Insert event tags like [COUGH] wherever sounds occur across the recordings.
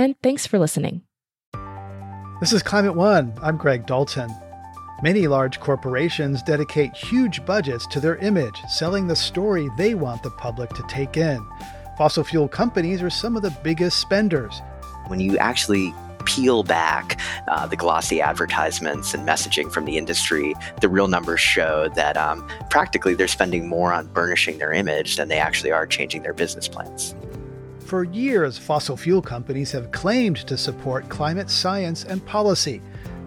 and thanks for listening. This is Climate One. I'm Greg Dalton. Many large corporations dedicate huge budgets to their image, selling the story they want the public to take in. Fossil fuel companies are some of the biggest spenders. When you actually peel back uh, the glossy advertisements and messaging from the industry, the real numbers show that um, practically they're spending more on burnishing their image than they actually are changing their business plans. For years, fossil fuel companies have claimed to support climate science and policy.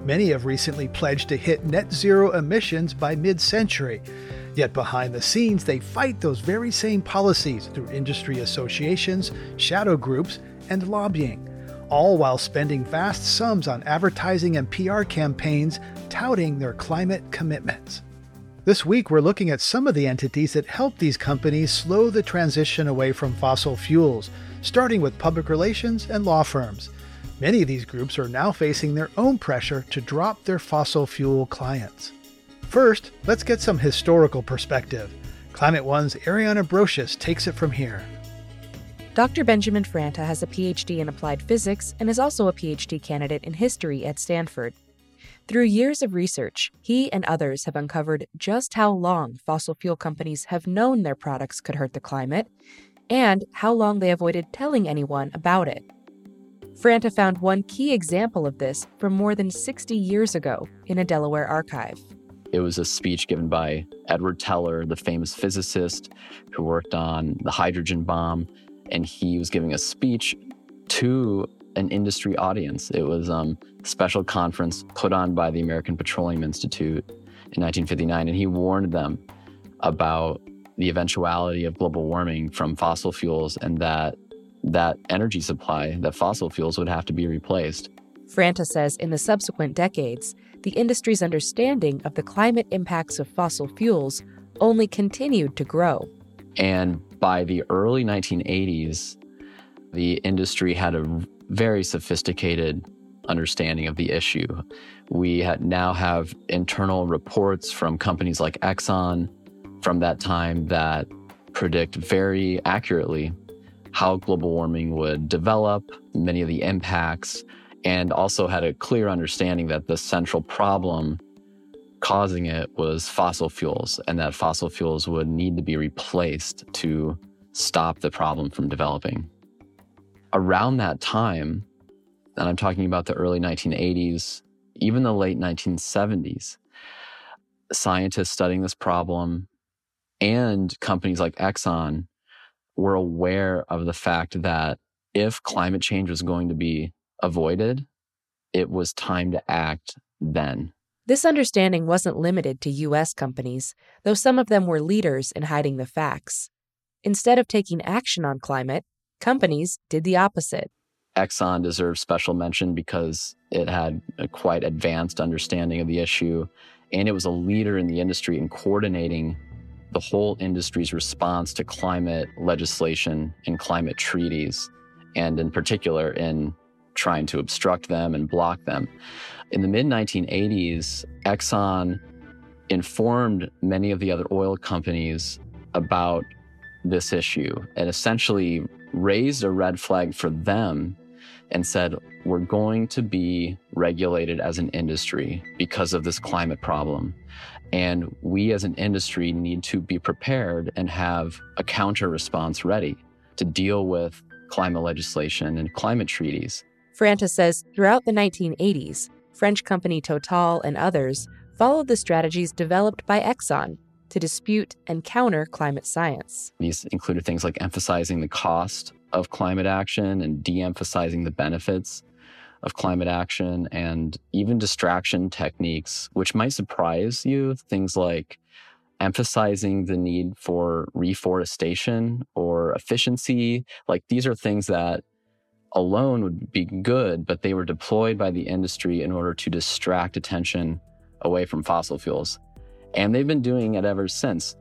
Many have recently pledged to hit net zero emissions by mid century. Yet behind the scenes, they fight those very same policies through industry associations, shadow groups, and lobbying, all while spending vast sums on advertising and PR campaigns touting their climate commitments. This week, we're looking at some of the entities that help these companies slow the transition away from fossil fuels, starting with public relations and law firms. Many of these groups are now facing their own pressure to drop their fossil fuel clients. First, let's get some historical perspective. Climate One's Ariana Brocious takes it from here. Dr. Benjamin Franta has a PhD in applied physics and is also a PhD candidate in history at Stanford. Through years of research, he and others have uncovered just how long fossil fuel companies have known their products could hurt the climate and how long they avoided telling anyone about it. Franta found one key example of this from more than 60 years ago in a Delaware archive. It was a speech given by Edward Teller, the famous physicist who worked on the hydrogen bomb, and he was giving a speech to an industry audience. It was um, a special conference put on by the American Petroleum Institute in 1959, and he warned them about the eventuality of global warming from fossil fuels and that that energy supply, that fossil fuels would have to be replaced. Franta says in the subsequent decades, the industry's understanding of the climate impacts of fossil fuels only continued to grow. And by the early 1980s, the industry had a very sophisticated understanding of the issue. We now have internal reports from companies like Exxon from that time that predict very accurately how global warming would develop, many of the impacts, and also had a clear understanding that the central problem causing it was fossil fuels and that fossil fuels would need to be replaced to stop the problem from developing. Around that time, and I'm talking about the early 1980s, even the late 1970s, scientists studying this problem and companies like Exxon were aware of the fact that if climate change was going to be avoided, it was time to act then. This understanding wasn't limited to U.S. companies, though some of them were leaders in hiding the facts. Instead of taking action on climate, companies did the opposite. Exxon deserves special mention because it had a quite advanced understanding of the issue, and it was a leader in the industry in coordinating the whole industry's response to climate legislation and climate treaties, and in particular in trying to obstruct them and block them. In the mid 1980s, Exxon informed many of the other oil companies about this issue and essentially raised a red flag for them and said, We're going to be regulated as an industry because of this climate problem. And we as an industry need to be prepared and have a counter response ready to deal with climate legislation and climate treaties. Franta says throughout the 1980s, French company Total and others followed the strategies developed by Exxon to dispute and counter climate science. These included things like emphasizing the cost of climate action and de emphasizing the benefits of climate action and even distraction techniques, which might surprise you. Things like emphasizing the need for reforestation or efficiency. Like these are things that alone would be good, but they were deployed by the industry in order to distract attention away from fossil fuels. And they've been doing it ever since.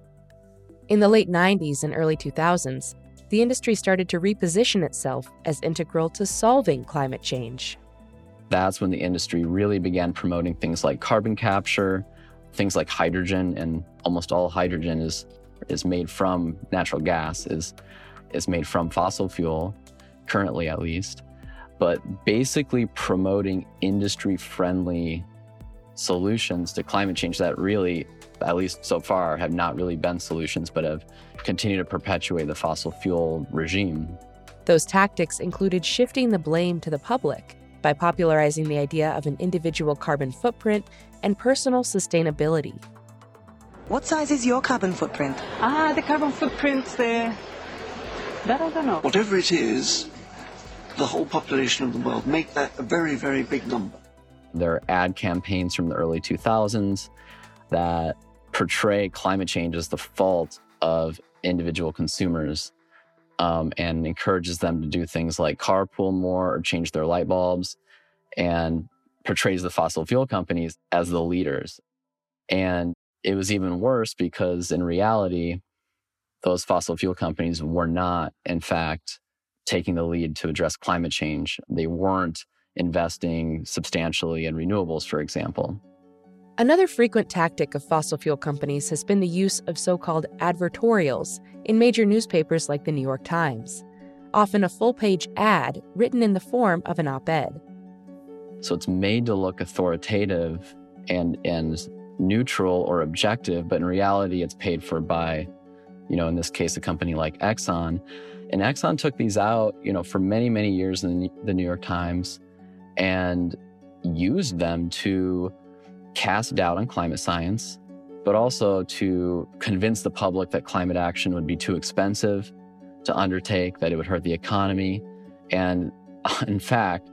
In the late 90s and early 2000s, the industry started to reposition itself as integral to solving climate change. That's when the industry really began promoting things like carbon capture, things like hydrogen, and almost all hydrogen is, is made from natural gas, is, is made from fossil fuel, currently at least. But basically promoting industry friendly solutions to climate change that really, at least so far, have not really been solutions, but have continued to perpetuate the fossil fuel regime. Those tactics included shifting the blame to the public by popularizing the idea of an individual carbon footprint and personal sustainability. What size is your carbon footprint? Ah, the carbon footprint, the... that I don't know. Whatever it is, the whole population of the world, make that a very, very big number. There are ad campaigns from the early 2000s that portray climate change as the fault of individual consumers um, and encourages them to do things like carpool more or change their light bulbs and portrays the fossil fuel companies as the leaders. And it was even worse because in reality, those fossil fuel companies were not, in fact, taking the lead to address climate change. They weren't investing substantially in renewables, for example. Another frequent tactic of fossil fuel companies has been the use of so called advertorials in major newspapers like the New York Times, often a full page ad written in the form of an op ed. So it's made to look authoritative and, and neutral or objective, but in reality, it's paid for by, you know, in this case, a company like Exxon. And Exxon took these out, you know, for many, many years in the New York Times and used them to cast doubt on climate science, but also to convince the public that climate action would be too expensive to undertake, that it would hurt the economy. And [LAUGHS] in fact,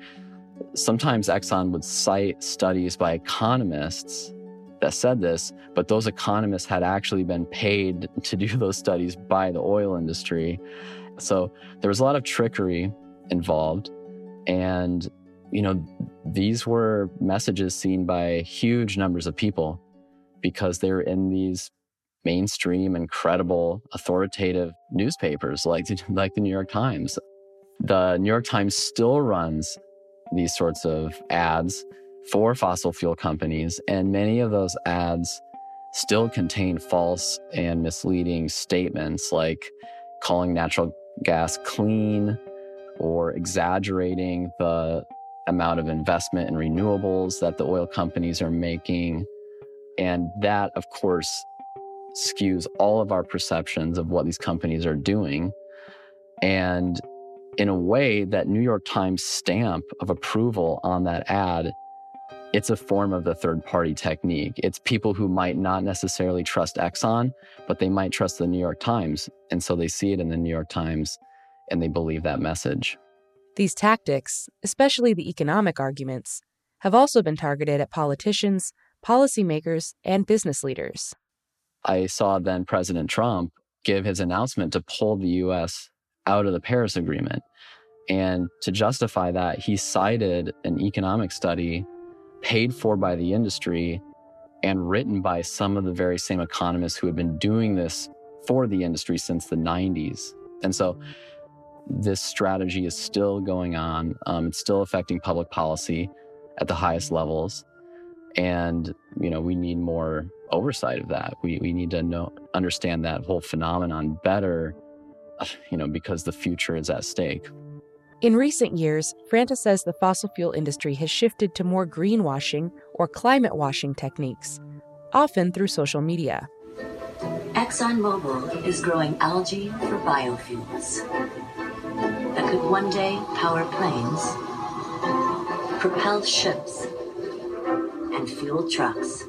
sometimes Exxon would cite studies by economists that said this, but those economists had actually been paid [LAUGHS] to do those studies by the oil industry. So there was a lot of trickery involved. And you know, these were messages seen by huge numbers of people because they're in these mainstream and credible authoritative newspapers like [LAUGHS] like the New York Times. The New York Times still runs these sorts of ads for fossil fuel companies and many of those ads still contain false and misleading statements like calling natural gas clean or exaggerating the amount of investment in renewables that the oil companies are making. And that, of course, skews all of our perceptions of what these companies are doing. And in a way, that New York Times stamp of approval on that ad, it's a form of the third party technique. It's people who might not necessarily trust Exxon, but they might trust the New York Times. And so they see it in the New York Times and they believe that message. These tactics, especially the economic arguments, have also been targeted at politicians, policymakers, and business leaders. I saw then President Trump give his announcement to pull the US out of the Paris Agreement. And to justify that, he cited an economic study paid for by the industry and written by some of the very same economists who had been doing this for the industry since the 90s. And so this strategy is still going on. Um, it's still affecting public policy at the highest levels. And, you know, we need more oversight of that. We, we need to know, understand that whole phenomenon better, you know, because the future is at stake. In recent years, Franta says the fossil fuel industry has shifted to more greenwashing or climate washing techniques, often through social media. ExxonMobil is growing algae for biofuels that could one day power planes, propel ships, and fuel trucks.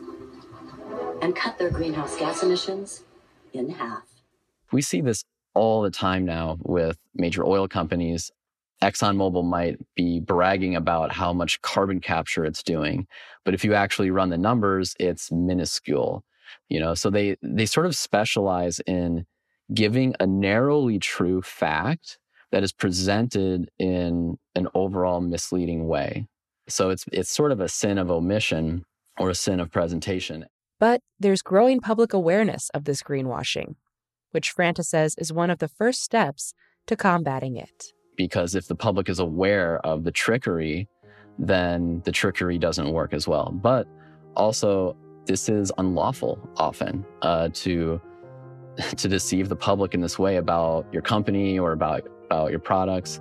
and cut their greenhouse gas emissions in half. We see this all the time now with major oil companies. ExxonMobil might be bragging about how much carbon capture it's doing, but if you actually run the numbers, it's minuscule. You know, so they they sort of specialize in giving a narrowly true fact that is presented in an overall misleading way. So it's it's sort of a sin of omission or a sin of presentation. But there's growing public awareness of this greenwashing, which Franta says is one of the first steps to combating it. Because if the public is aware of the trickery, then the trickery doesn't work as well. But also, this is unlawful often uh, to [LAUGHS] to deceive the public in this way about your company or about about your products,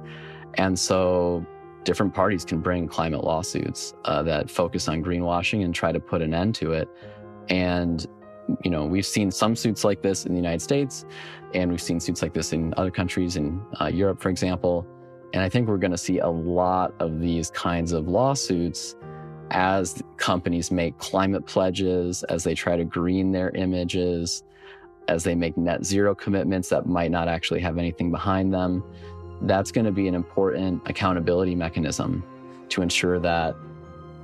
and so different parties can bring climate lawsuits uh, that focus on greenwashing and try to put an end to it. And you know, we've seen some suits like this in the United States, and we've seen suits like this in other countries, in uh, Europe, for example. And I think we're going to see a lot of these kinds of lawsuits as companies make climate pledges, as they try to green their images, as they make net zero commitments that might not actually have anything behind them. That's going to be an important accountability mechanism to ensure that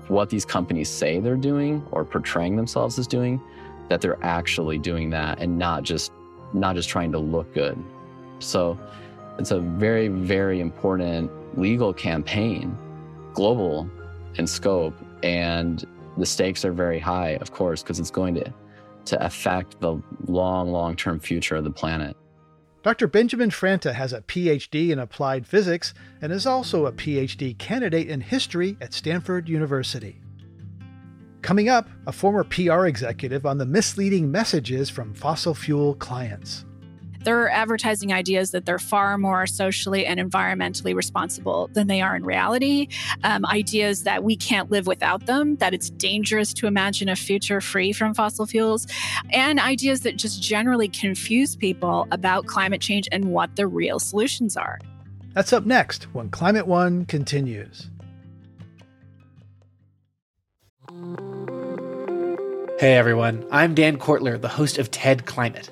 what these companies say they're doing or portraying themselves as doing that they're actually doing that and not just not just trying to look good. So it's a very very important legal campaign, global in scope and the stakes are very high of course because it's going to to affect the long long-term future of the planet. Dr. Benjamin Franta has a PhD in applied physics and is also a PhD candidate in history at Stanford University. Coming up, a former PR executive on the misleading messages from fossil fuel clients. They're advertising ideas that they're far more socially and environmentally responsible than they are in reality. Um, ideas that we can't live without them, that it's dangerous to imagine a future free from fossil fuels, and ideas that just generally confuse people about climate change and what the real solutions are. That's up next when Climate One continues. Hey everyone, I'm Dan Kwartler, the host of TED Climate.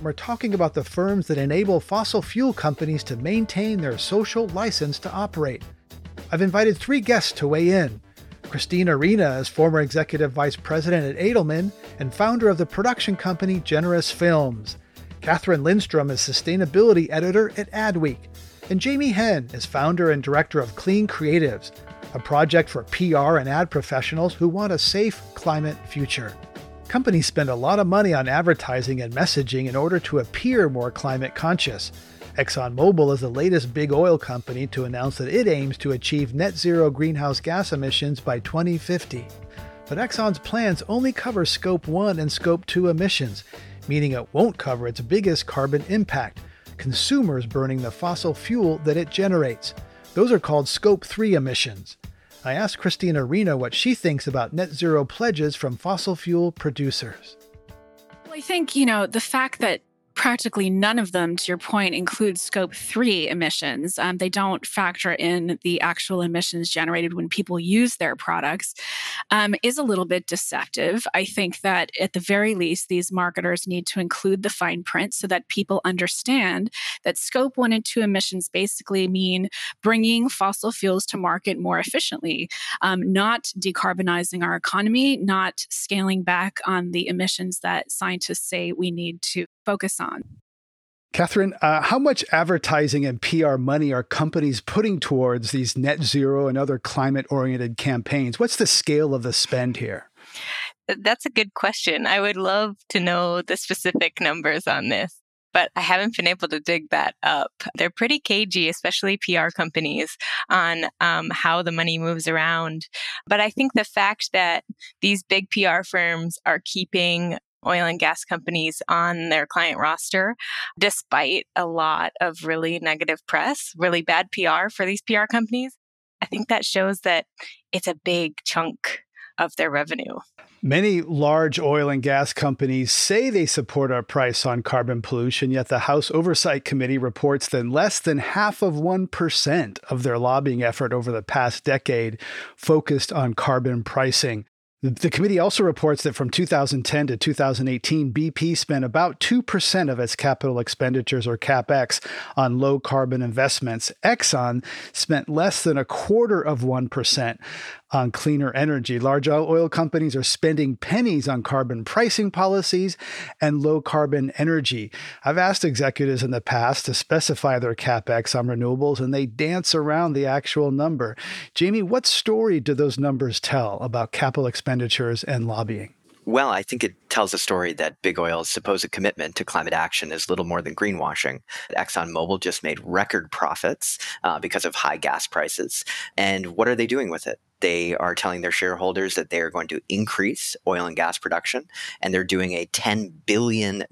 We're talking about the firms that enable fossil fuel companies to maintain their social license to operate. I've invited three guests to weigh in. Christine Arena is former executive vice president at Edelman and founder of the production company Generous Films. Kathryn Lundstrom is sustainability editor at Adweek. And Jamie Henn is founder and director of Clean Creatives, a project for PR and ad professionals who want a safe climate future. Companies spend a lot of money on advertising and messaging in order to appear more climate conscious. ExxonMobil is the latest big oil company to announce that it aims to achieve net zero greenhouse gas emissions by 2050. But Exxon's plans only cover Scope 1 and Scope 2 emissions, meaning it won't cover its biggest carbon impact consumers burning the fossil fuel that it generates. Those are called Scope 3 emissions. I asked Christine Arena what she thinks about net zero pledges from fossil fuel producers. Well, I think, you know, the fact that practically none of them, to your point, include scope three emissions. Um, they don't factor in the actual emissions generated when people use their products, um, is a little bit deceptive. I think that at the very least, these marketers need to include the fine print so that people understand that scope one and two emissions basically mean bringing fossil fuels to market more efficiently, um, not decarbonizing our economy, not scaling back on the emissions that scientists say we need to focus on. Catherine, uh, how much advertising and PR money are companies putting towards these net zero and other climate oriented campaigns? What's the scale of the spend here? That's a good question. I would love to know the specific numbers on this, but I haven't been able to dig that up. They're pretty cagey, especially PR companies, on um, how the money moves around. But I think the fact that these big PR firms are keeping oil and gas companies on their client roster, despite a lot of really negative press, really bad PR for these PR companies. I think that shows that it's a big chunk of their revenue. Many large oil and gas companies say they support our price on carbon pollution, yet the House Oversight Committee reports that less than half of 1% of their lobbying effort over the past decade focused on carbon pricing. The committee also reports that from 2010 to 2018, BP spent about 2% of its capital expenditures or capex on low carbon investments. Exxon spent less than a quarter of 1% on cleaner energy. Large oil companies are spending pennies on carbon pricing policies and low carbon energy. I've asked executives in the past to specify their capex on renewables, and they dance around the actual number. Jamie, what story do those numbers tell about capital expenditures and lobbying? Well, I think it tells a story that big oil's supposed commitment to climate action is little more than greenwashing. ExxonMobil just made record profits uh, because of high gas prices. And what are they doing with it? They are telling their shareholders that they are going to increase oil and gas production, and they're doing a $10 billion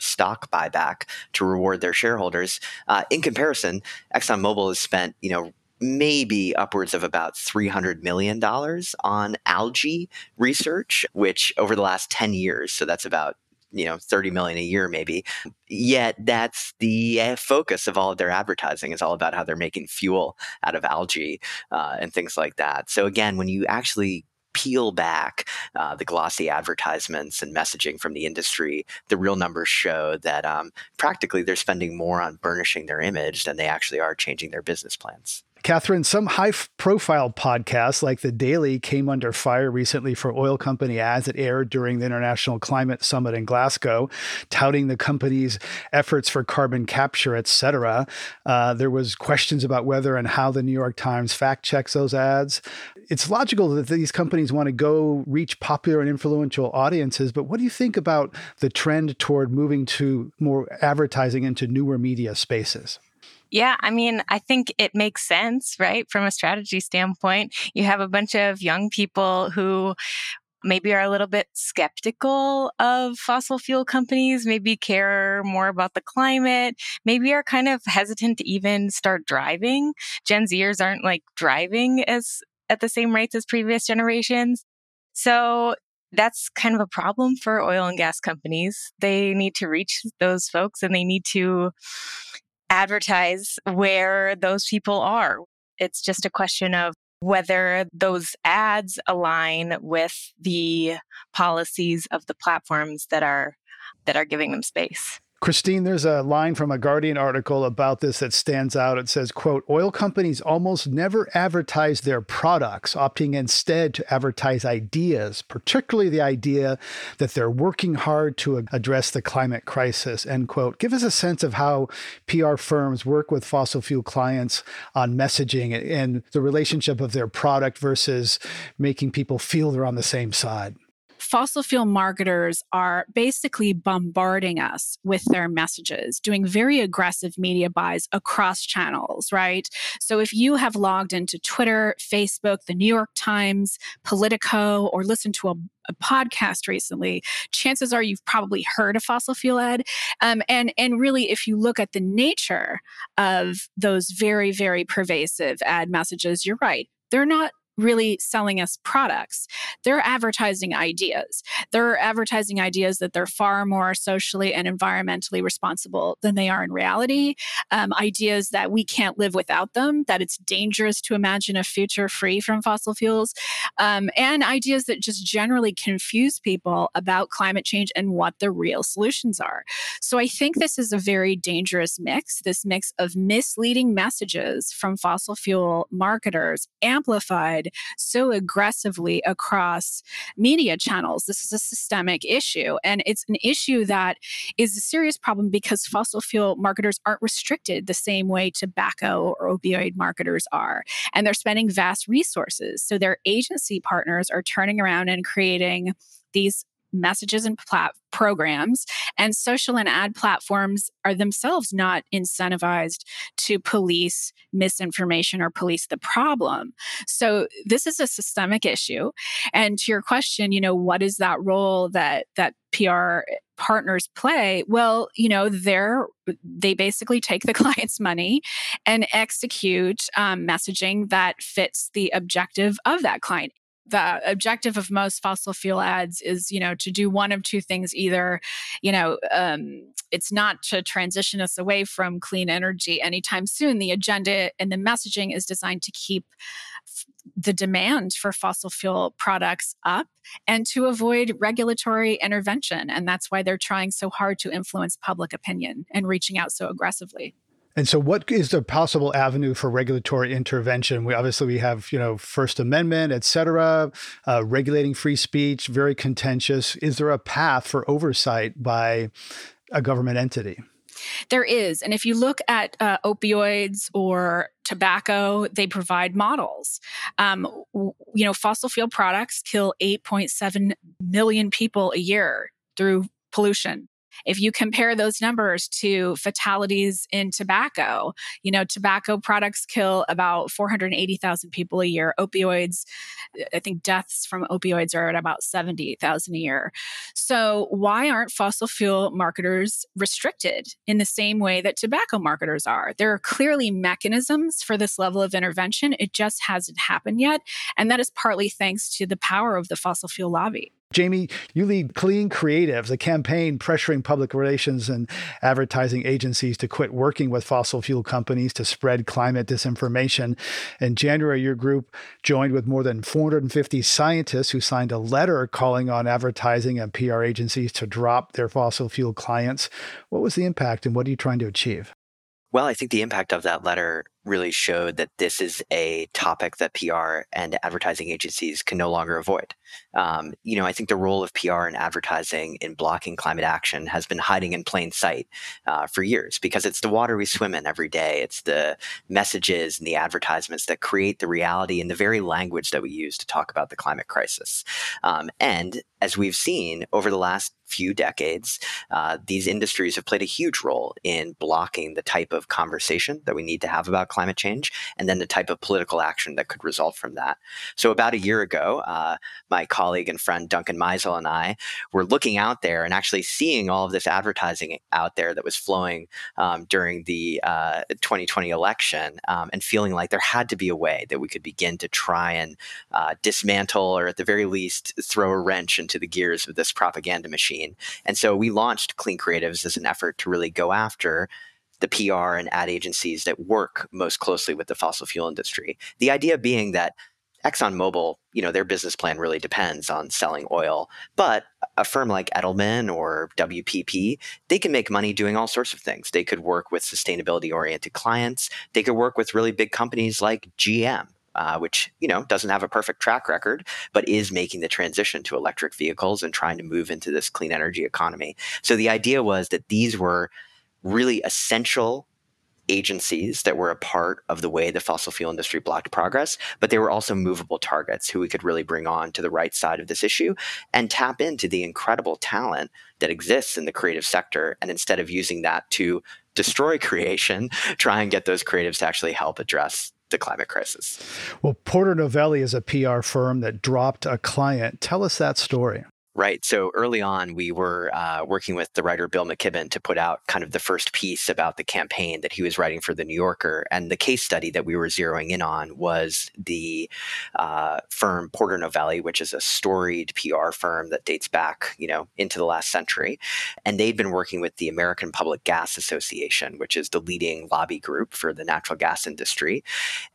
stock buyback to reward their shareholders. Uh, in comparison, ExxonMobil has spent, you know, maybe upwards of about $300 million on algae research, which over the last 10 years, so that's about you know 30 million a year maybe yet that's the uh, focus of all of their advertising is all about how they're making fuel out of algae uh, and things like that so again when you actually peel back uh, the glossy advertisements and messaging from the industry, the real numbers show that um, practically they're spending more on burnishing their image than they actually are changing their business plans. Catherine, some high profile podcasts like The Daily came under fire recently for oil company ads that aired during the International Climate Summit in Glasgow, touting the company's efforts for carbon capture, etc. Uh, there was questions about whether and how the New York Times fact checks those ads. It's logical that these companies want to go reach popular and influential audiences, but what do you think about the trend toward moving to more advertising into newer media spaces? Yeah, I mean, I think it makes sense, right? From a strategy standpoint, you have a bunch of young people who maybe are a little bit skeptical of fossil fuel companies, maybe care more about the climate, maybe are kind of hesitant to even start driving. Gen Zers aren't like driving as at the same rates as previous generations. So that's kind of a problem for oil and gas companies. They need to reach those folks and they need to advertise where those people are. It's just a question of whether those ads align with the policies of the platforms that are that are giving them space. Christine, there's a line from a Guardian article about this that stands out. It says, quote, oil companies almost never advertise their products, opting instead to advertise ideas, particularly the idea that they're working hard to address the climate crisis, end quote. Give us a sense of how PR firms work with fossil fuel clients on messaging and the relationship of their product versus making people feel they're on the same side fossil fuel marketers are basically bombarding us with their messages, doing very aggressive media buys across channels, right? So if you have logged into Twitter, Facebook, the New York Times, Politico, or listened to a a podcast recently, chances are you've probably heard a fossil fuel ad. Um, and and really, if you look at the nature of those very very pervasive ad messages, you're right. They're not really selling us products. They're advertising ideas. They're advertising ideas that they're far more socially and environmentally responsible than they are in reality. Um, ideas that we can't live without them, that it's dangerous to imagine a future free from fossil fuels, um, and ideas that just generally confuse people about climate change and what the real solutions are. So I think this is a very dangerous mix, this mix of misleading messages from fossil fuel marketers amplified so aggressively across media channels. This is a systemic issue. And it's an issue that is a serious problem because fossil fuel marketers aren't restricted the same way tobacco or opioid marketers are. And they're spending vast resources. So their agency partners are turning around and creating these messages and plat- programs. And social and ad platforms are themselves not incentivized to police misinformation or police the problem. So this is a systemic issue. And to your question, you know, what is that role that that PR partners play? Well, you know, they're they basically take the [LAUGHS] client's money and execute um, messaging that fits the objective of that client the objective of most fossil fuel ads is you know to do one of two things either you know um, it's not to transition us away from clean energy anytime soon. The agenda and the messaging is designed to keep the demand for fossil fuel products up and to avoid regulatory intervention. And that's why they're trying so hard to influence public opinion and reaching out so aggressively and so, what is the possible avenue for regulatory intervention? We obviously we have you know First Amendment, et cetera, uh, regulating free speech, very contentious. Is there a path for oversight by a government entity? There is. And if you look at uh, opioids or tobacco, they provide models. Um, you know, fossil fuel products kill 8.7 million people a year through pollution. If you compare those numbers to fatalities in tobacco, you know, tobacco products kill about 480,000 people a year. Opioids, I think deaths from opioids are at about 70,000 a year. So, why aren't fossil fuel marketers restricted in the same way that tobacco marketers are? There are clearly mechanisms for this level of intervention. It just hasn't happened yet. And that is partly thanks to the power of the fossil fuel lobby. Jamie, you lead Clean Creatives, a campaign pressuring public relations and advertising agencies to quit working with fossil fuel companies to spread climate disinformation. In January, your group joined with more than 450 scientists who signed a letter calling on advertising and PR agencies to drop their fossil fuel clients. What was the impact and what are you trying to achieve? Well, I think the impact of that letter really showed that this is a topic that PR and advertising agencies can no longer avoid. Um, you know, I think the role of PR and advertising in blocking climate action has been hiding in plain sight uh, for years because it's the water we swim in every day. It's the messages and the advertisements that create the reality and the very language that we use to talk about the climate crisis. Um, and as we've seen over the last few decades, uh, these industries have played a huge role in blocking the type of conversation that we need to have about climate change and then the type of political action that could result from that. So, about a year ago, uh, my colleague and friend Duncan Meisel and I were looking out there and actually seeing all of this advertising out there that was flowing um, during the uh, 2020 election um, and feeling like there had to be a way that we could begin to try and uh, dismantle or at the very least throw a wrench into the gears of this propaganda machine. And so we launched Clean Creatives as an effort to really go after the PR and ad agencies that work most closely with the fossil fuel industry. The idea being that ExxonMobil, you know, their business plan really depends on selling oil, but a firm like Edelman or WPP, they can make money doing all sorts of things. They could work with sustainability oriented clients. They could work with really big companies like GM. Uh, which you know doesn't have a perfect track record, but is making the transition to electric vehicles and trying to move into this clean energy economy. So the idea was that these were really essential agencies that were a part of the way the fossil fuel industry blocked progress, but they were also movable targets who we could really bring on to the right side of this issue and tap into the incredible talent that exists in the creative sector. And instead of using that to destroy [LAUGHS] creation, try and get those creatives to actually help address the climate crisis. Well, Porter Novelli is a PR firm that dropped a client. Tell us that story. Right. So early on, we were uh, working with the writer Bill McKibben to put out kind of the first piece about the campaign that he was writing for the New Yorker. And the case study that we were zeroing in on was the uh, firm Porter Novelli, which is a storied PR firm that dates back, you know, into the last century. And they'd been working with the American Public Gas Association, which is the leading lobby group for the natural gas industry.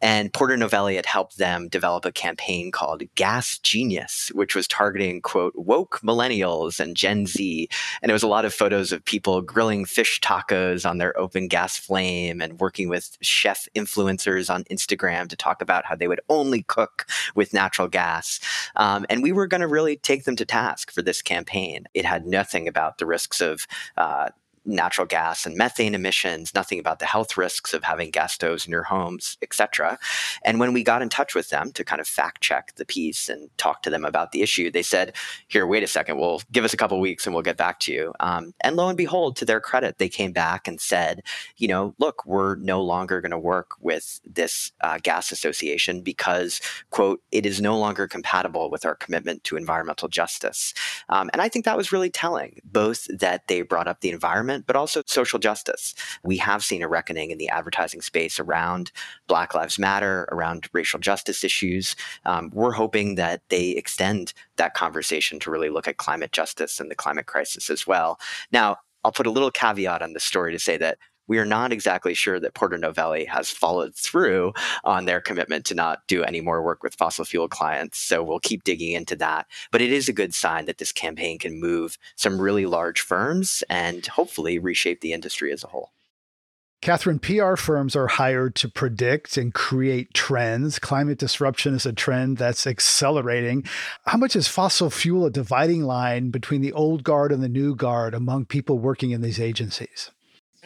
And Porter Novelli had helped them develop a campaign called Gas Genius, which was targeting, quote, woke woke millennials and Gen Z. And it was a lot of photos of people grilling fish tacos on their open gas flame and working with chef influencers on Instagram to talk about how they would only cook with natural gas. Um, and we were going to really take them to task for this campaign. It had nothing about the risks of uh, natural gas and methane emissions, nothing about the health risks of having gas stoves in your homes, etc. And when we got in touch with them to kind of fact check the piece and talk to them about the issue, they said, "Here, wait a second. We'll give us a couple weeks and we'll get back to you." Um, and lo and behold, to their credit, they came back and said, "You know, look, we're no longer going to work with this uh, gas association because, quote, it is no longer compatible with our commitment to environmental justice." Um, and I think that was really telling, both that they brought up the environment, but also social justice. We have seen a reckoning in the advertising space around Black Lives Matter, around racial justice issues. Um, we're hoping that they extend that conversation to really look at climate justice and the climate crisis as well. Now, I'll put a little caveat on the story to say that we are not exactly sure that Porter Novelli has followed through on their commitment to not do any more work with fossil fuel clients. So we'll keep digging into that. But it is a good sign that this campaign can move some really large firms and hopefully reshape the industry as a whole. Catherine, PR firms are hired to predict and create trends. Climate disruption is a trend that's accelerating. How much is fossil fuel a dividing line between the old guard and the new guard among people working in these agencies?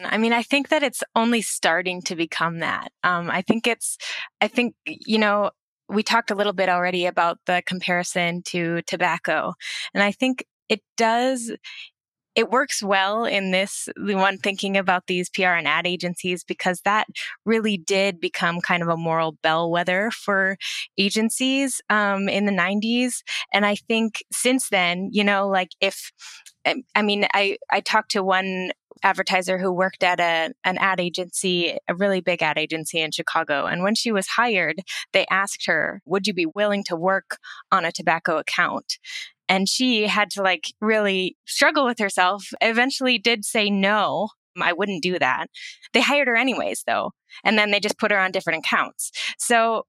I mean, I think that it's only starting to become that. Um, I think it's, I think, you know, we talked a little bit already about the comparison to tobacco. And I think it does, it works well in this, the one thinking about these PR and ad agencies, because that really did become kind of a moral bellwether for agencies um, in the 90s. And I think since then, you know, like if, I mean, I, I talked to one advertiser who worked at a, an ad agency, a really big ad agency in Chicago. And when she was hired, they asked her, Would you be willing to work on a tobacco account? And she had to like really struggle with herself, eventually did say no. I wouldn't do that. They hired her anyways, though. And then they just put her on different accounts. So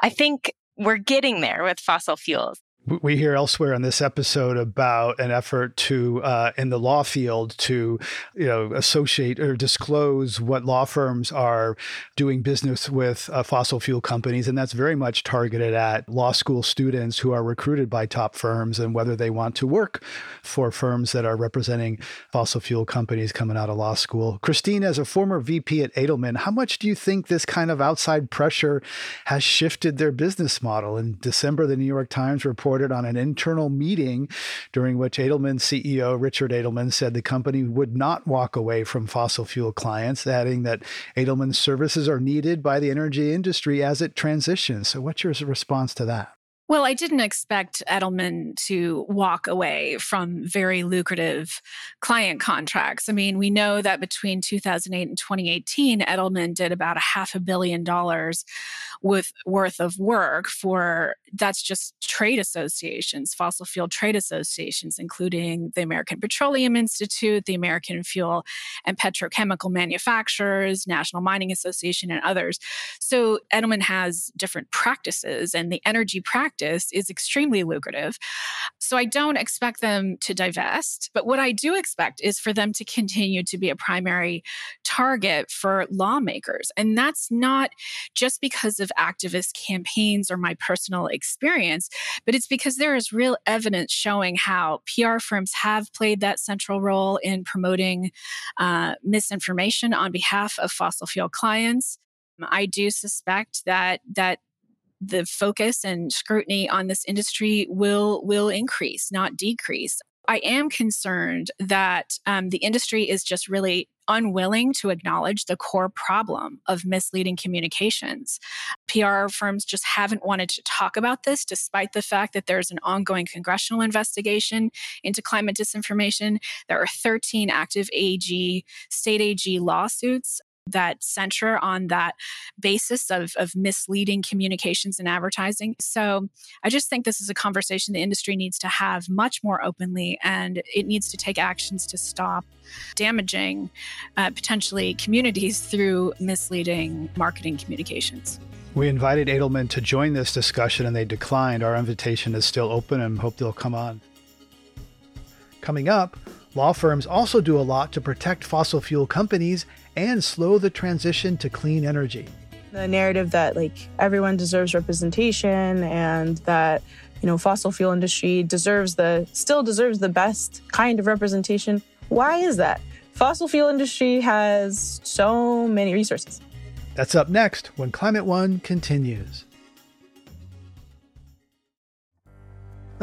I think we're getting there with fossil fuels we hear elsewhere in this episode about an effort to uh, in the law field to you know associate or disclose what law firms are doing business with uh, fossil fuel companies. And that's very much targeted at law school students who are recruited by top firms and whether they want to work for firms that are representing fossil fuel companies coming out of law school. Christine as a former vp at edelman how much do you think this kind of outside pressure has shifted their business model? In december the new york times reported on an internal meeting during which Edelman CEO Richard Edelman said the company would not walk away from fossil fuel clients, adding that Edelman's services are needed by the energy industry as it transitions. So, what's your response to that? Well, I didn't expect Edelman to walk away from very lucrative client contracts. I mean, we know that between 2008 and 2018, Edelman did about a half a billion dollars with worth of work for that's just trade associations, fossil fuel trade associations, including the American Petroleum Institute, the American Fuel and Petrochemical Manufacturers, National Mining Association, and others. So Edelman has different practices, and the energy practice practice is extremely lucrative. So I don't expect them to divest. But what I do expect is for them to continue to be a primary target for lawmakers. And that's not just because of activist campaigns or my personal experience, but it's because there is real evidence showing how PR firms have played that central role in promoting uh, misinformation on behalf of fossil fuel clients. I do suspect that that the focus and scrutiny on this industry will will increase, not decrease. I am concerned that um, the industry is just really unwilling to acknowledge the core problem of misleading communications. PR firms just haven't wanted to talk about this, despite the fact that there's an ongoing congressional investigation into climate disinformation. There are 13 active AG, state AG lawsuits that center on that basis of, of misleading communications and advertising. So I just think this is a conversation the industry needs to have much more openly, and it needs to take actions to stop damaging uh, potentially communities through misleading marketing communications. We invited Edelman to join this discussion and they declined. Our invitation is still open and hope they'll come on. Coming up, law firms also do a lot to protect fossil fuel companies and slow the transition to clean energy. The narrative that like everyone deserves representation and that you know fossil fuel industry deserves the still deserves the best kind of representation. Why is that? fossil fuel industry has so many resources. That's up next when Climate One continues.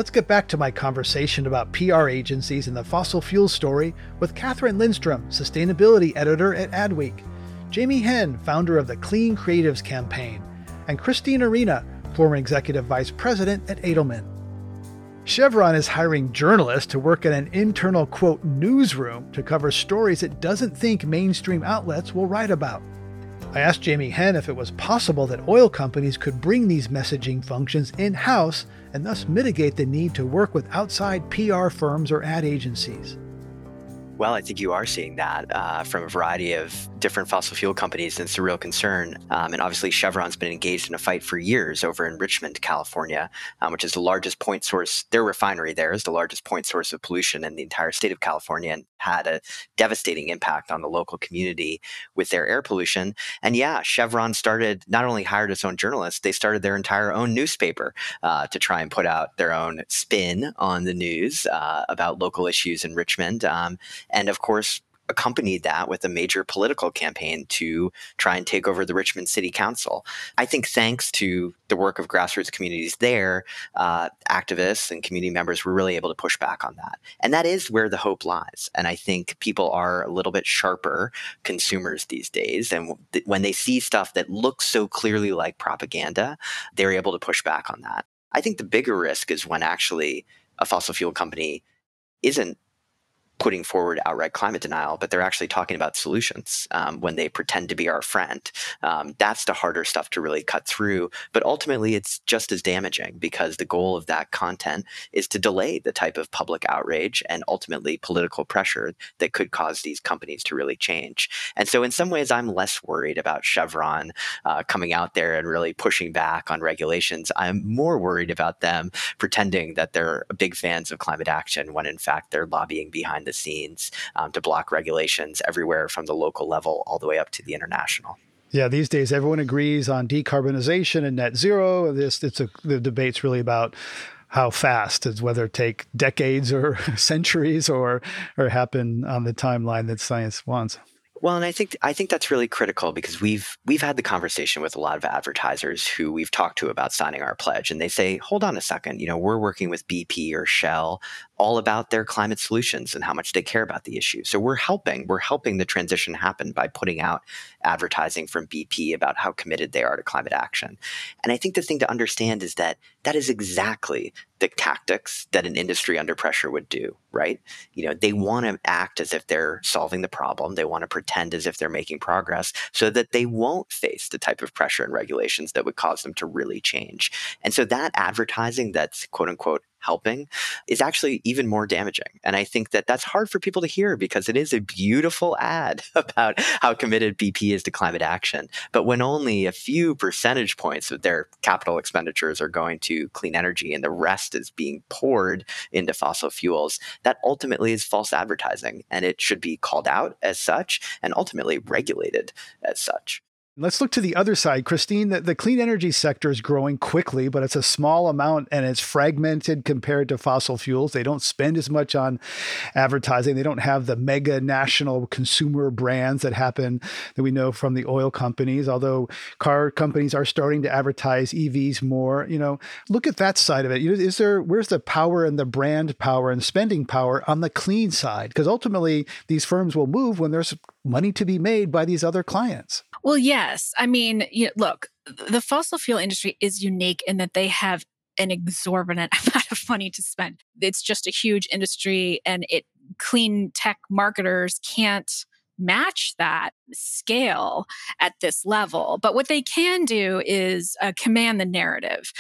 Let's get back to my conversation about PR agencies and the fossil fuel story with Kathryn Lundstrom, Sustainability Editor at Adweek, Jamie Henn, founder of the Clean Creatives Campaign, and Christine Arena, former Executive Vice President at Edelman. Chevron is hiring journalists to work in an internal, quote, newsroom to cover stories it doesn't think mainstream outlets will write about. I asked Jamie Henn if it was possible that oil companies could bring these messaging functions in house and thus mitigate the need to work with outside PR firms or ad agencies. Well, I think you are seeing that uh, from a variety of different fossil fuel companies, and it's a real concern. Um, and obviously, Chevron's been engaged in a fight for years over in Richmond, California, um, which is the largest point source. Their refinery there is the largest point source of pollution in the entire state of California, and had a devastating impact on the local community with their air pollution. And yeah, Chevron started not only hired its own journalists, they started their entire own newspaper uh, to try and put out their own spin on the news uh, about local issues in Richmond. Um, and of course, accompanied that with a major political campaign to try and take over the Richmond City Council. I think thanks to the work of grassroots communities there, uh, activists and community members were really able to push back on that. And that is where the hope lies. And I think people are a little bit sharper consumers these days. And th- when they see stuff that looks so clearly like propaganda, they're able to push back on that. I think the bigger risk is when actually a fossil fuel company isn't putting forward outright climate denial, but they're actually talking about solutions um, when they pretend to be our friend. Um, that's the harder stuff to really cut through. But ultimately, it's just as damaging because the goal of that content is to delay the type of public outrage and ultimately political pressure that could cause these companies to really change. And so, in some ways, I'm less worried about Chevron uh, coming out there and really pushing back on regulations. I'm more worried about them pretending that they're big fans of climate action when in fact they're lobbying behind the the scenes um, to block regulations everywhere from the local level all the way up to the international. Yeah, these days everyone agrees on decarbonization and net zero. This it's a the debate's really about how fast is whether it take decades or [LAUGHS] centuries or or happen on the timeline that science wants. Well, and I think I think that's really critical because we've we've had the conversation with a lot of advertisers who we've talked to about signing our pledge, and they say, "Hold on a second, you know, we're working with BP or Shell all about their climate solutions and how much they care about the issue. So we're helping. We're helping the transition happen by putting out advertising from BP about how committed they are to climate action. And I think the thing to understand is that that is exactly the tactics that an industry under pressure would do, right? You know, they want to act as if they're solving the problem. They want to pretend as if they're making progress so that they won't face the type of pressure and regulations that would cause them to really change. And so that advertising that's quote unquote helping is actually even more damaging. And I think that that's hard for people to hear because it is a beautiful ad [LAUGHS] about how committed BP is to climate action. But when only a few percentage points of their capital expenditures are going to clean energy and the rest is being poured into fossil fuels, that ultimately is false advertising. And it should be called out as such and ultimately regulated as such. Let's look to the other side, Christine. The, the, clean energy sector is growing quickly, but it's a small amount and it's fragmented compared to fossil fuels. They don't spend as much on advertising. They don't have the mega national consumer brands that happen that we know from the oil companies, although car companies are starting to advertise EVs more. You know, look at that side of it. Is there where's the power and the brand power and spending power on the clean side? Because ultimately these firms will move when there's money to be made by these other clients. Well, yes. I mean, you know, look, the fossil fuel industry is unique in that they have an exorbitant [LAUGHS] amount of money to spend. It's just a huge industry and it clean tech marketers can't match that scale at this level. But what they can do is uh, command the narrative.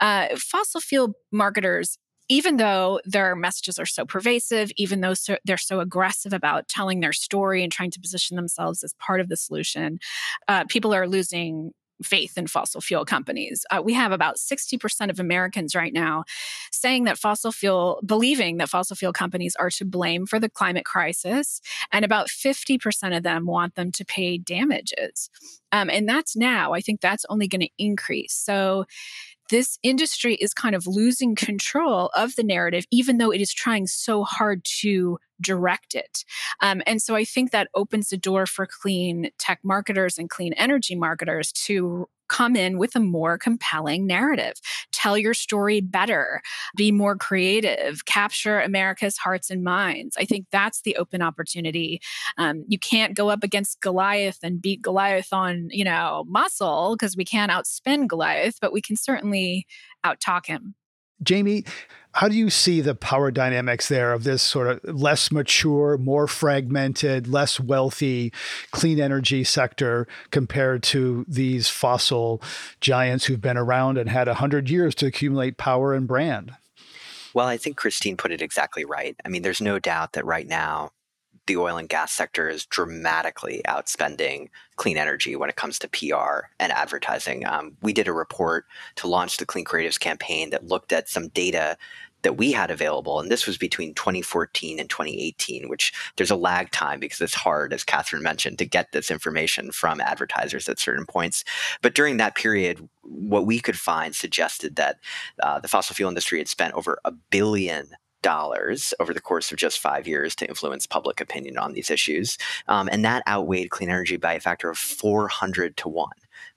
Uh, fossil fuel marketers even though their messages are so pervasive, even though so, they're so aggressive about telling their story and trying to position themselves as part of the solution, uh, people are losing faith in fossil fuel companies. Uh, we have about 60% of Americans right now saying that fossil fuel, believing that fossil fuel companies are to blame for the climate crisis. And about 50% of them want them to pay damages. Um, and that's now, I think that's only going to increase. So this industry is kind of losing control of the narrative, even though it is trying so hard to direct it. Um, and so I think that opens the door for clean tech marketers and clean energy marketers to come in with a more compelling narrative. Tell your story better, be more creative, capture America's hearts and minds. I think that's the open opportunity. Um, you can't go up against Goliath and beat Goliath on, you know, muscle because we can't outspend Goliath, but we can certainly outtalk him. Jamie, how do you see the power dynamics there of this sort of less mature, more fragmented, less wealthy clean energy sector compared to these fossil giants who've been around and had 100 years to accumulate power and brand? Well, I think Christine put it exactly right. I mean, there's no doubt that right now the oil and gas sector is dramatically outspending clean energy when it comes to PR and advertising. Um, we did a report to launch the Clean Creatives campaign that looked at some data that we had available, and this was between 2014 and 2018, which there's a lag time because it's hard, as Kathryn mentioned, to get this information from advertisers at certain points. But during that period, what we could find suggested that uh, the fossil fuel industry had spent over a billion dollars over the course of just five years to influence public opinion on these issues. Um, and that outweighed clean energy by a factor of 400 to 1.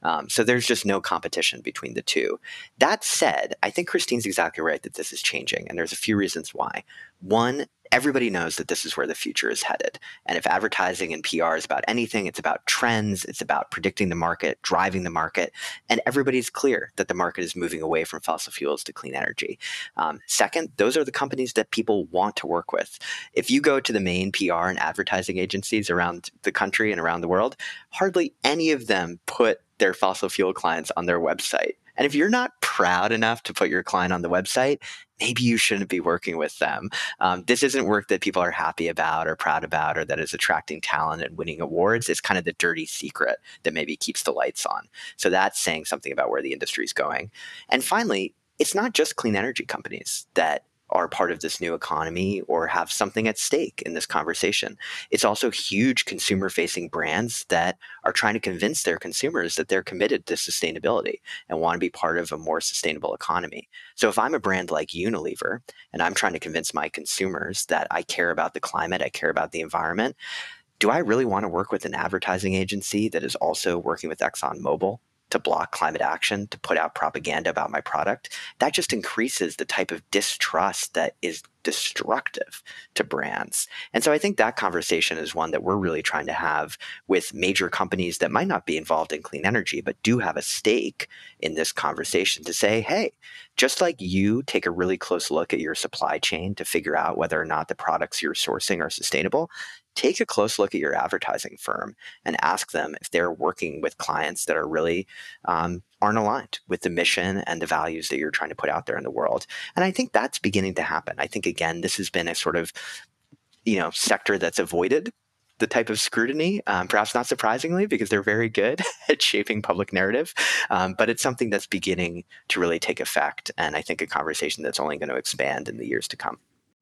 Um, so there's just no competition between the two. That said, I think Christine's exactly right that this is changing, and there's a few reasons why. One, everybody knows that this is where the future is headed. And if advertising and PR is about anything, it's about trends, it's about predicting the market, driving the market, and everybody's clear that the market is moving away from fossil fuels to clean energy. Um, second, those are the companies that people want to work with. If you go to the main PR and advertising agencies around the country and around the world, hardly any of them put their fossil fuel clients on their website. And if you're not proud enough to put your client on the website, maybe you shouldn't be working with them. Um, this isn't work that people are happy about or proud about or that is attracting talent and winning awards. It's kind of the dirty secret that maybe keeps the lights on. So that's saying something about where the industry is going. And finally, it's not just clean energy companies that are part of this new economy or have something at stake in this conversation. It's also huge consumer facing brands that are trying to convince their consumers that they're committed to sustainability and want to be part of a more sustainable economy. So if I'm a brand like Unilever and I'm trying to convince my consumers that I care about the climate, I care about the environment, do I really want to work with an advertising agency that is also working with ExxonMobil to block climate action, to put out propaganda about my product, that just increases the type of distrust that is destructive to brands. And so I think that conversation is one that we're really trying to have with major companies that might not be involved in clean energy, but do have a stake in this conversation to say, hey, just like you take a really close look at your supply chain to figure out whether or not the products you're sourcing are sustainable, take a close look at your advertising firm and ask them if they're working with clients that are really um, aren't aligned with the mission and the values that you're trying to put out there in the world. And I think that's beginning to happen. I think again, this has been a sort of you know sector that's avoided the type of scrutiny, um, perhaps not surprisingly, because they're very good [LAUGHS] at shaping public narrative. Um, but it's something that's beginning to really take effect, and I think a conversation that's only going to expand in the years to come.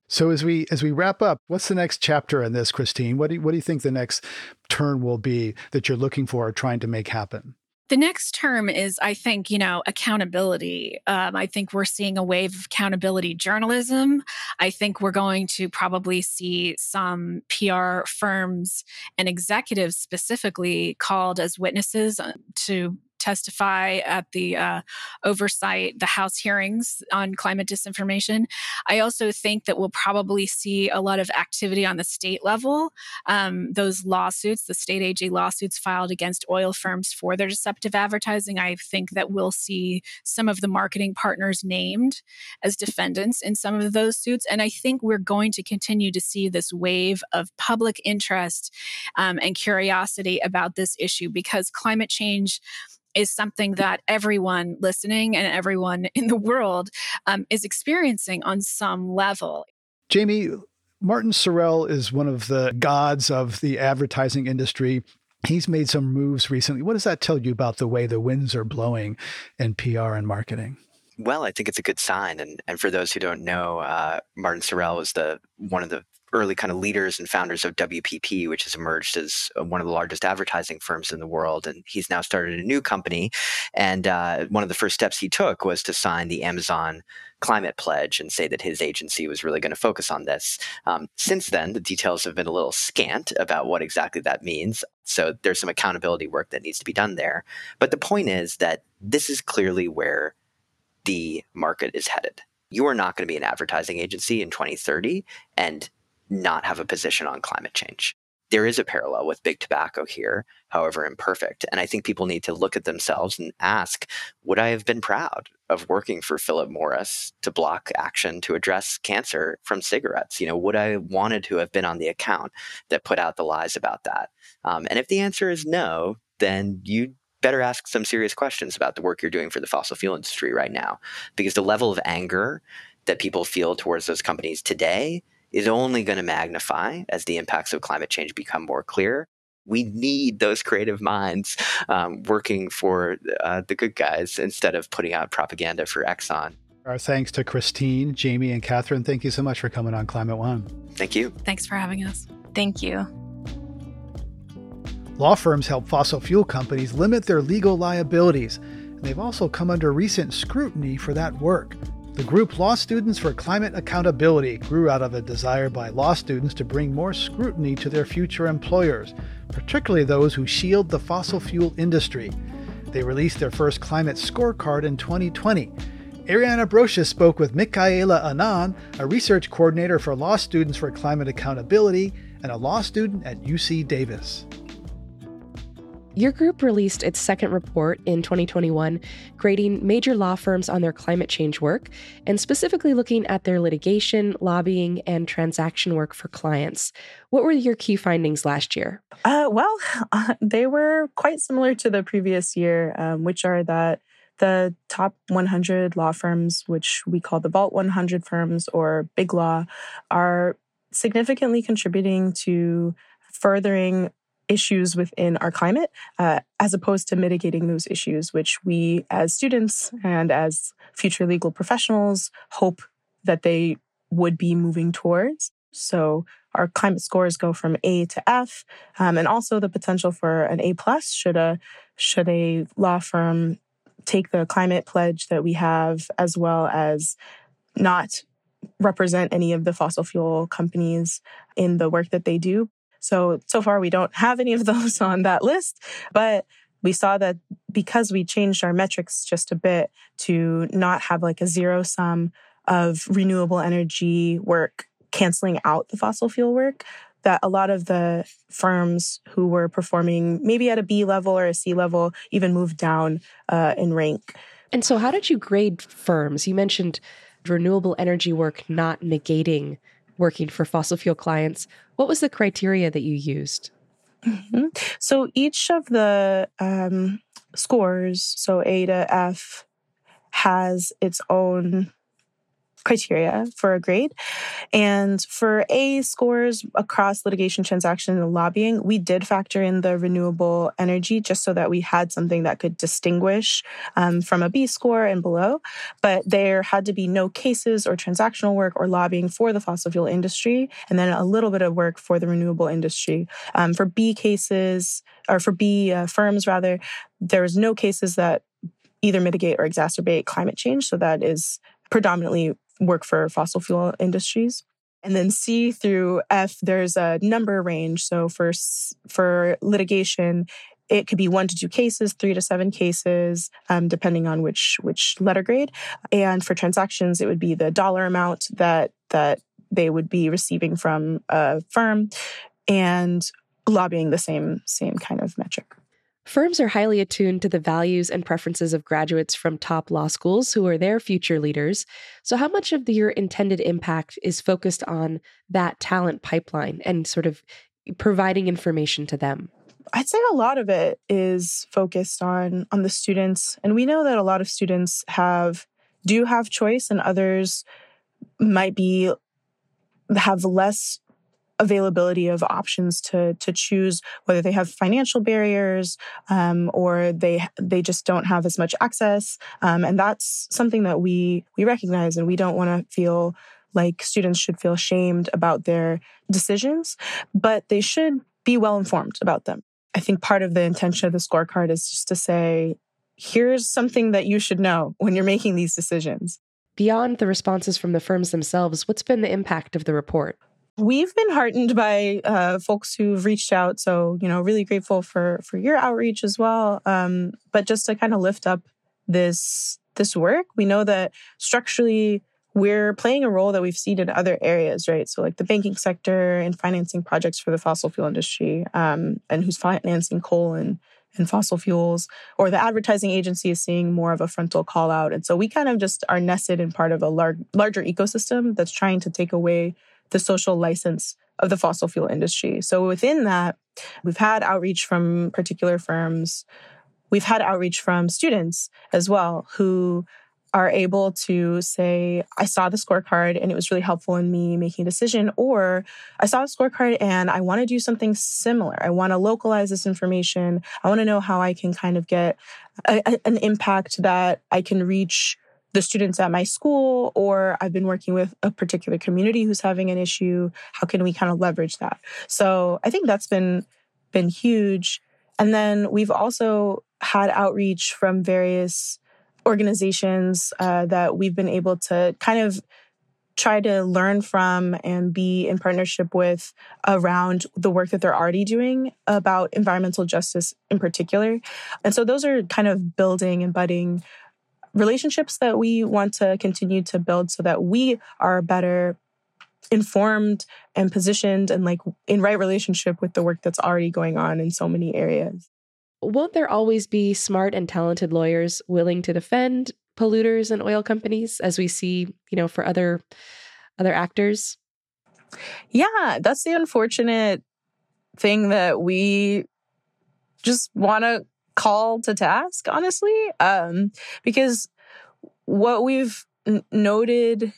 So as we as we wrap up, what's the next chapter in this, Christine? What do you, what do you think the next turn will be that you're looking for or trying to make happen? The next term is, I think, you know, accountability. Um, I think we're seeing a wave of accountability journalism. I think we're going to probably see some PR firms and executives specifically called as witnesses uh, to testify at the uh, oversight, the House hearings on climate disinformation. I also think that we'll probably see a lot of activity on the state level. Um, those lawsuits, the state AG lawsuits filed against oil firms for their deceptive advertising, I think that we'll see some of the marketing partners named as defendants in some of those suits. And I think we're going to continue to see this wave of public interest um, and curiosity about this issue because climate change is something that everyone listening and everyone in the world um, is experiencing on some level. Jamie, Martin Sorrell is one of the gods of the advertising industry. He's made some moves recently. What does that tell you about the way the winds are blowing in PR and marketing? Well, I think it's a good sign. And and for those who don't know, uh, Martin Sorrell was the one of the early kind of leaders and founders of WPP, which has emerged as uh, one of the largest advertising firms in the world. And he's now started a new company. And uh, one of the first steps he took was to sign the Amazon climate pledge and say that his agency was really going to focus on this. Um, since then, the details have been a little scant about what exactly that means. So there's some accountability work that needs to be done there. But the point is that this is clearly where the market is headed. You are not going to be an advertising agency in 2030 and not have a position on climate change. There is a parallel with big tobacco here, however imperfect. And I think people need to look at themselves and ask Would I have been proud of working for Philip Morris to block action to address cancer from cigarettes? You know, would I wanted to have been on the account that put out the lies about that? Um, and if the answer is no, then you better ask some serious questions about the work you're doing for the fossil fuel industry right now. Because the level of anger that people feel towards those companies today is only going to magnify as the impacts of climate change become more clear. We need those creative minds um, working for uh, the good guys instead of putting out propaganda for Exxon. Our thanks to Christine, Jamie, and Kathryn. Thank you so much for coming on Climate One. Thank you. Thanks for having us. Thank you. Law firms help fossil fuel companies limit their legal liabilities, and they've also come under recent scrutiny for that work. The group Law Students for Climate Accountability grew out of a desire by law students to bring more scrutiny to their future employers, particularly those who shield the fossil fuel industry. They released their first climate scorecard in 2020. Ariana Brocious spoke with Michaela Anand, a research coordinator for Law Students for Climate Accountability and a law student at UC Davis. Your group released its second report in 2021, grading major law firms on their climate change work, and specifically looking at their litigation, lobbying, and transaction work for clients. What were your key findings last year? Uh, well, [LAUGHS] uh, they were quite similar to the previous year, um, which are that the top 100 law firms, which we call the Vault 100 firms or Big Law, are significantly contributing to furthering issues within our climate, uh, as opposed to mitigating those issues, which we as students and as future legal professionals hope that they would be moving towards. So our climate scores go from A to F, um, and also the potential for an A plus should a should a law firm take the climate pledge that we have, as well as not represent any of the fossil fuel companies in the work that they do, so, so far we don't have any of [LAUGHS] those on that list, but we saw that because we changed our metrics just a bit to not have like a zero sum of renewable energy work canceling out the fossil fuel work, that a lot of the firms who were performing maybe at a B level or a C level even moved down uh, in rank. And so, how did you grade firms? You mentioned renewable energy work not negating working for fossil fuel clients. What was the criteria that you used? Mm-hmm. So each of the um, scores, so A to F, has its own criteria for a grade. And for A scores across litigation, transaction, and lobbying, we did factor in the renewable energy just so that we had something that could distinguish um, from a B score and below. But there had to be no cases or transactional work or lobbying for the fossil fuel industry, and then a little bit of work for the renewable industry. Um, for B cases, or for B uh, firms rather, there was no cases that either mitigate or exacerbate climate change. So that is predominantly work for fossil fuel industries. And then C through F, there's a number range. So for for litigation, it could be one to two cases, three to seven cases, um, depending on which which letter grade. And for transactions, it would be the dollar amount that that they would be receiving from a firm, and lobbying the same same kind of metric. Firms are highly attuned to the values and preferences of graduates from top law schools who are their future leaders. So, how much of the, your intended impact is focused on that talent pipeline and sort of providing information to them? I'd say a lot of it is focused on on the students, and we know that a lot of students have do have choice, and others might be have less availability of options to to choose whether they have financial barriers um, or they they just don't have as much access um, and that's something that we we recognize and we don't want to feel like students should feel shamed about their decisions, but they should be well informed about them. I think part of the intention of the scorecard is just to say, here's something that you should know when you're making these decisions. Beyond the responses from the firms themselves, what's been the impact of the report? We've been heartened by uh, folks who've reached out. So, you know, really grateful for for your outreach as well. Um, but just to kind of lift up this this work, we know that structurally we're playing a role that we've seen in other areas, right? So, like the banking sector and financing projects for the fossil fuel industry, um, and who's financing coal and and fossil fuels, or the advertising agency is seeing more of a frontal call out. And so we kind of just are nested in part of a lar- larger ecosystem that's trying to take away the social license of the fossil fuel industry. So within that, we've had outreach from particular firms. We've had outreach from students as well who are able to say, I saw the scorecard and it was really helpful in me making a decision, or I saw the scorecard and I want to do something similar. I want to localize this information. I want to know how I can kind of get a, a, an impact that I can reach the students at my school, or I've been working with a particular community who's having an issue. How can we kind of leverage that? So I think that's been been huge. And then we've also had outreach from various organizations uh, that we've been able to kind of try to learn from and be in partnership with around the work that they're already doing about environmental justice in particular. And so those are kind of building and budding relationships that we want to continue to build so that we are better informed and positioned and like in right relationship with the work that's already going on in so many areas won't there always be smart and talented lawyers willing to defend polluters and oil companies as we see, you know, for other other actors? Yeah, that's the unfortunate thing that we just want to call to task, honestly, um, because what we've n- noted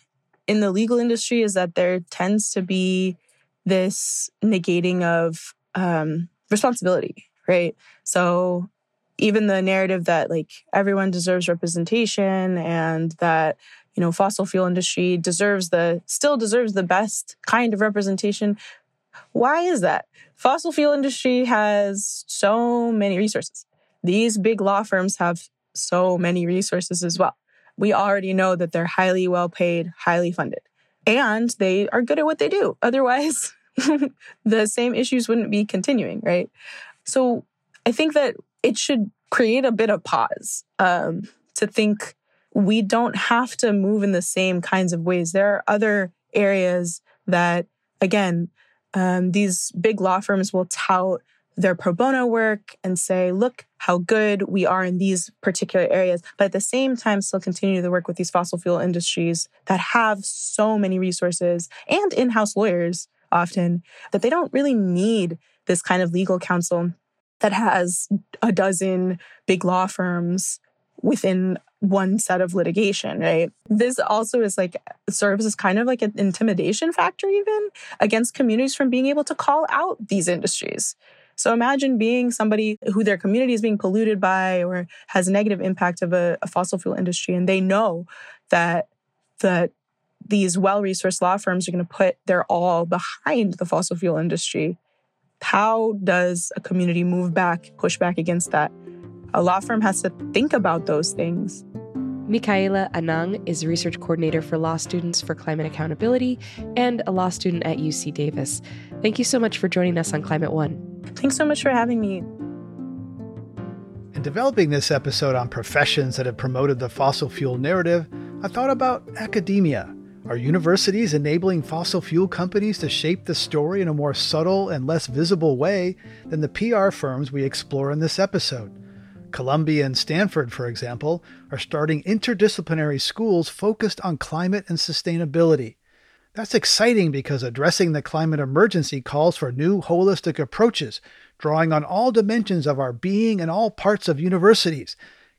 in the legal industry is that there tends to be this negating of um, responsibility right? So even the narrative that like everyone deserves representation and that you know fossil fuel industry deserves the still deserves the best kind of representation why is that fossil fuel industry has so many resources these big law firms have so many resources as well. We already know that they're highly well paid highly funded and they are good at what they do. [LAUGHS] Otherwise the same issues wouldn't be continuing right? So I think that it should create a bit of pause um, to think we don't have to move in the same kinds of ways. There are other areas that, again, um, these big law firms will tout their pro bono work and say, look how good we are in these particular areas, but at the same time, still continue to work with these fossil fuel industries that have so many resources and in house lawyers often that they don't really need this kind of legal counsel that has a dozen big law firms within one set of litigation, right? This also is like serves as kind of like an intimidation factor, even against communities from being able to call out these industries. So imagine being somebody who their community is being polluted by or has a negative impact of a, a fossil fuel industry, and they know that that these well-resourced law firms are going to put their all behind the fossil fuel industry how does a community move back, push back against that? A law firm has to think about those things. Michaela Anang is research coordinator for law students for climate accountability and a law student at UC Davis. Thank you so much for joining us on Climate One. Thanks so much for having me. In developing this episode on professions that have promoted the fossil fuel narrative, I thought about academia are universities enabling fossil fuel companies to shape the story in a more subtle and less visible way than the PR firms we explore in this episode? Columbia and Stanford, for example, are starting interdisciplinary schools focused on climate and sustainability. That's exciting because addressing the climate emergency calls for new holistic approaches, drawing on all dimensions of our being and all parts of universities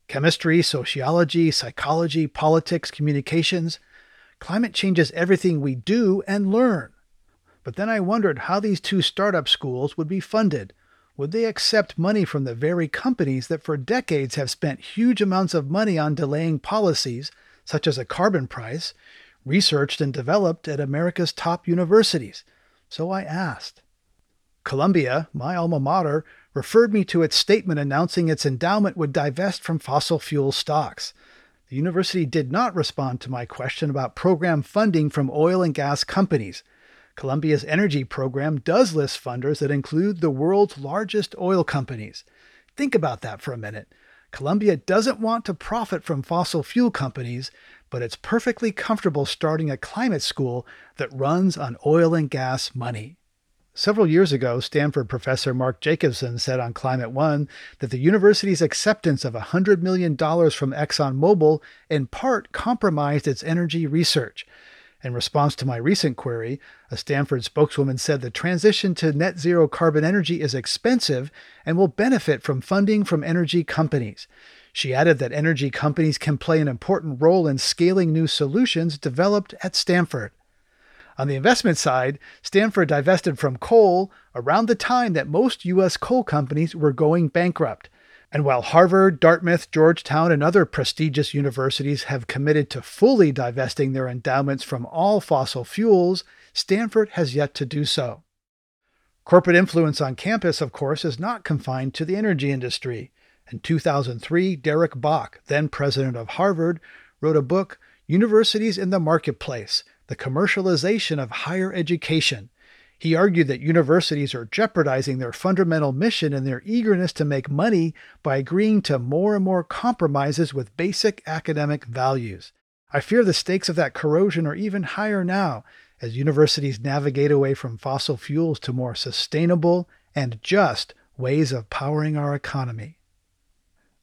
chemistry, sociology, psychology, politics, communications. Climate changes everything we do and learn. But then I wondered how these two startup schools would be funded. Would they accept money from the very companies that for decades have spent huge amounts of money on delaying policies, such as a carbon price, researched and developed at America's top universities. So I asked. Columbia, my alma mater, referred me to its statement announcing its endowment would divest from fossil fuel stocks. The university did not respond to my question about program funding from oil and gas companies. Columbia's energy program does list funders that include the world's largest oil companies. Think about that for a minute. Columbia doesn't want to profit from fossil fuel companies, but it's perfectly comfortable starting a climate school that runs on oil and gas money. Several years ago, Stanford professor Mark Jacobson said on Climate One that the university's acceptance of $100 million from ExxonMobil in part compromised its energy research. In response to my recent query, a Stanford spokeswoman said the transition to net zero carbon energy is expensive and will benefit from funding from energy companies. She added that energy companies can play an important role in scaling new solutions developed at Stanford. On the investment side, Stanford divested from coal around the time that most U.S. coal companies were going bankrupt. And while Harvard, Dartmouth, Georgetown, and other prestigious universities have committed to fully divesting their endowments from all fossil fuels, Stanford has yet to do so. Corporate influence on campus, of course, is not confined to the energy industry. In 2003, Derek Bok, then president of Harvard, wrote a book, Universities in the Marketplace the commercialization of higher education. He argued that universities are jeopardizing their fundamental mission and their eagerness to make money by agreeing to more and more compromises with basic academic values. I fear the stakes of that corrosion are even higher now as universities navigate away from fossil fuels to more sustainable and just ways of powering our economy.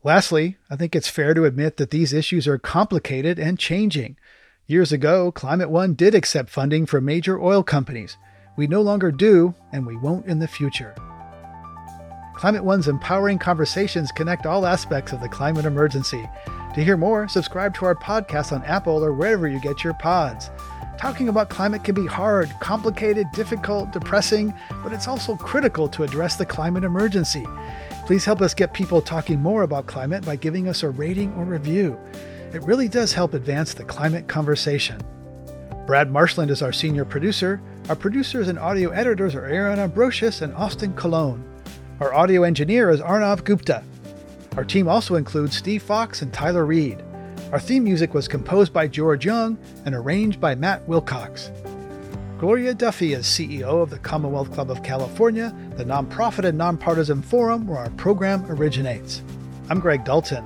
Lastly, I think it's fair to admit that these issues are complicated and changing. Years ago, Climate One did accept funding from major oil companies. We no longer do, and we won't in the future. Climate One's empowering conversations connect all aspects of the climate emergency. To hear more, subscribe to our podcast on Apple or wherever you get your pods. Talking about climate can be hard, complicated, difficult, depressing, but it's also critical to address the climate emergency. Please help us get people talking more about climate by giving us a rating or review. It really does help advance the climate conversation. Brad Marshland is our senior producer. Our producers and audio editors are Ariana Brocious and Austin Colon. Our audio engineer is Arnav Gupta. Our team also includes Steve Fox and Tyler Reed. Our theme music was composed by George Young and arranged by Matt Wilcox. Gloria Duffy is CEO of the Commonwealth Club of California, the nonprofit and nonpartisan forum where our program originates. I'm Greg Dalton.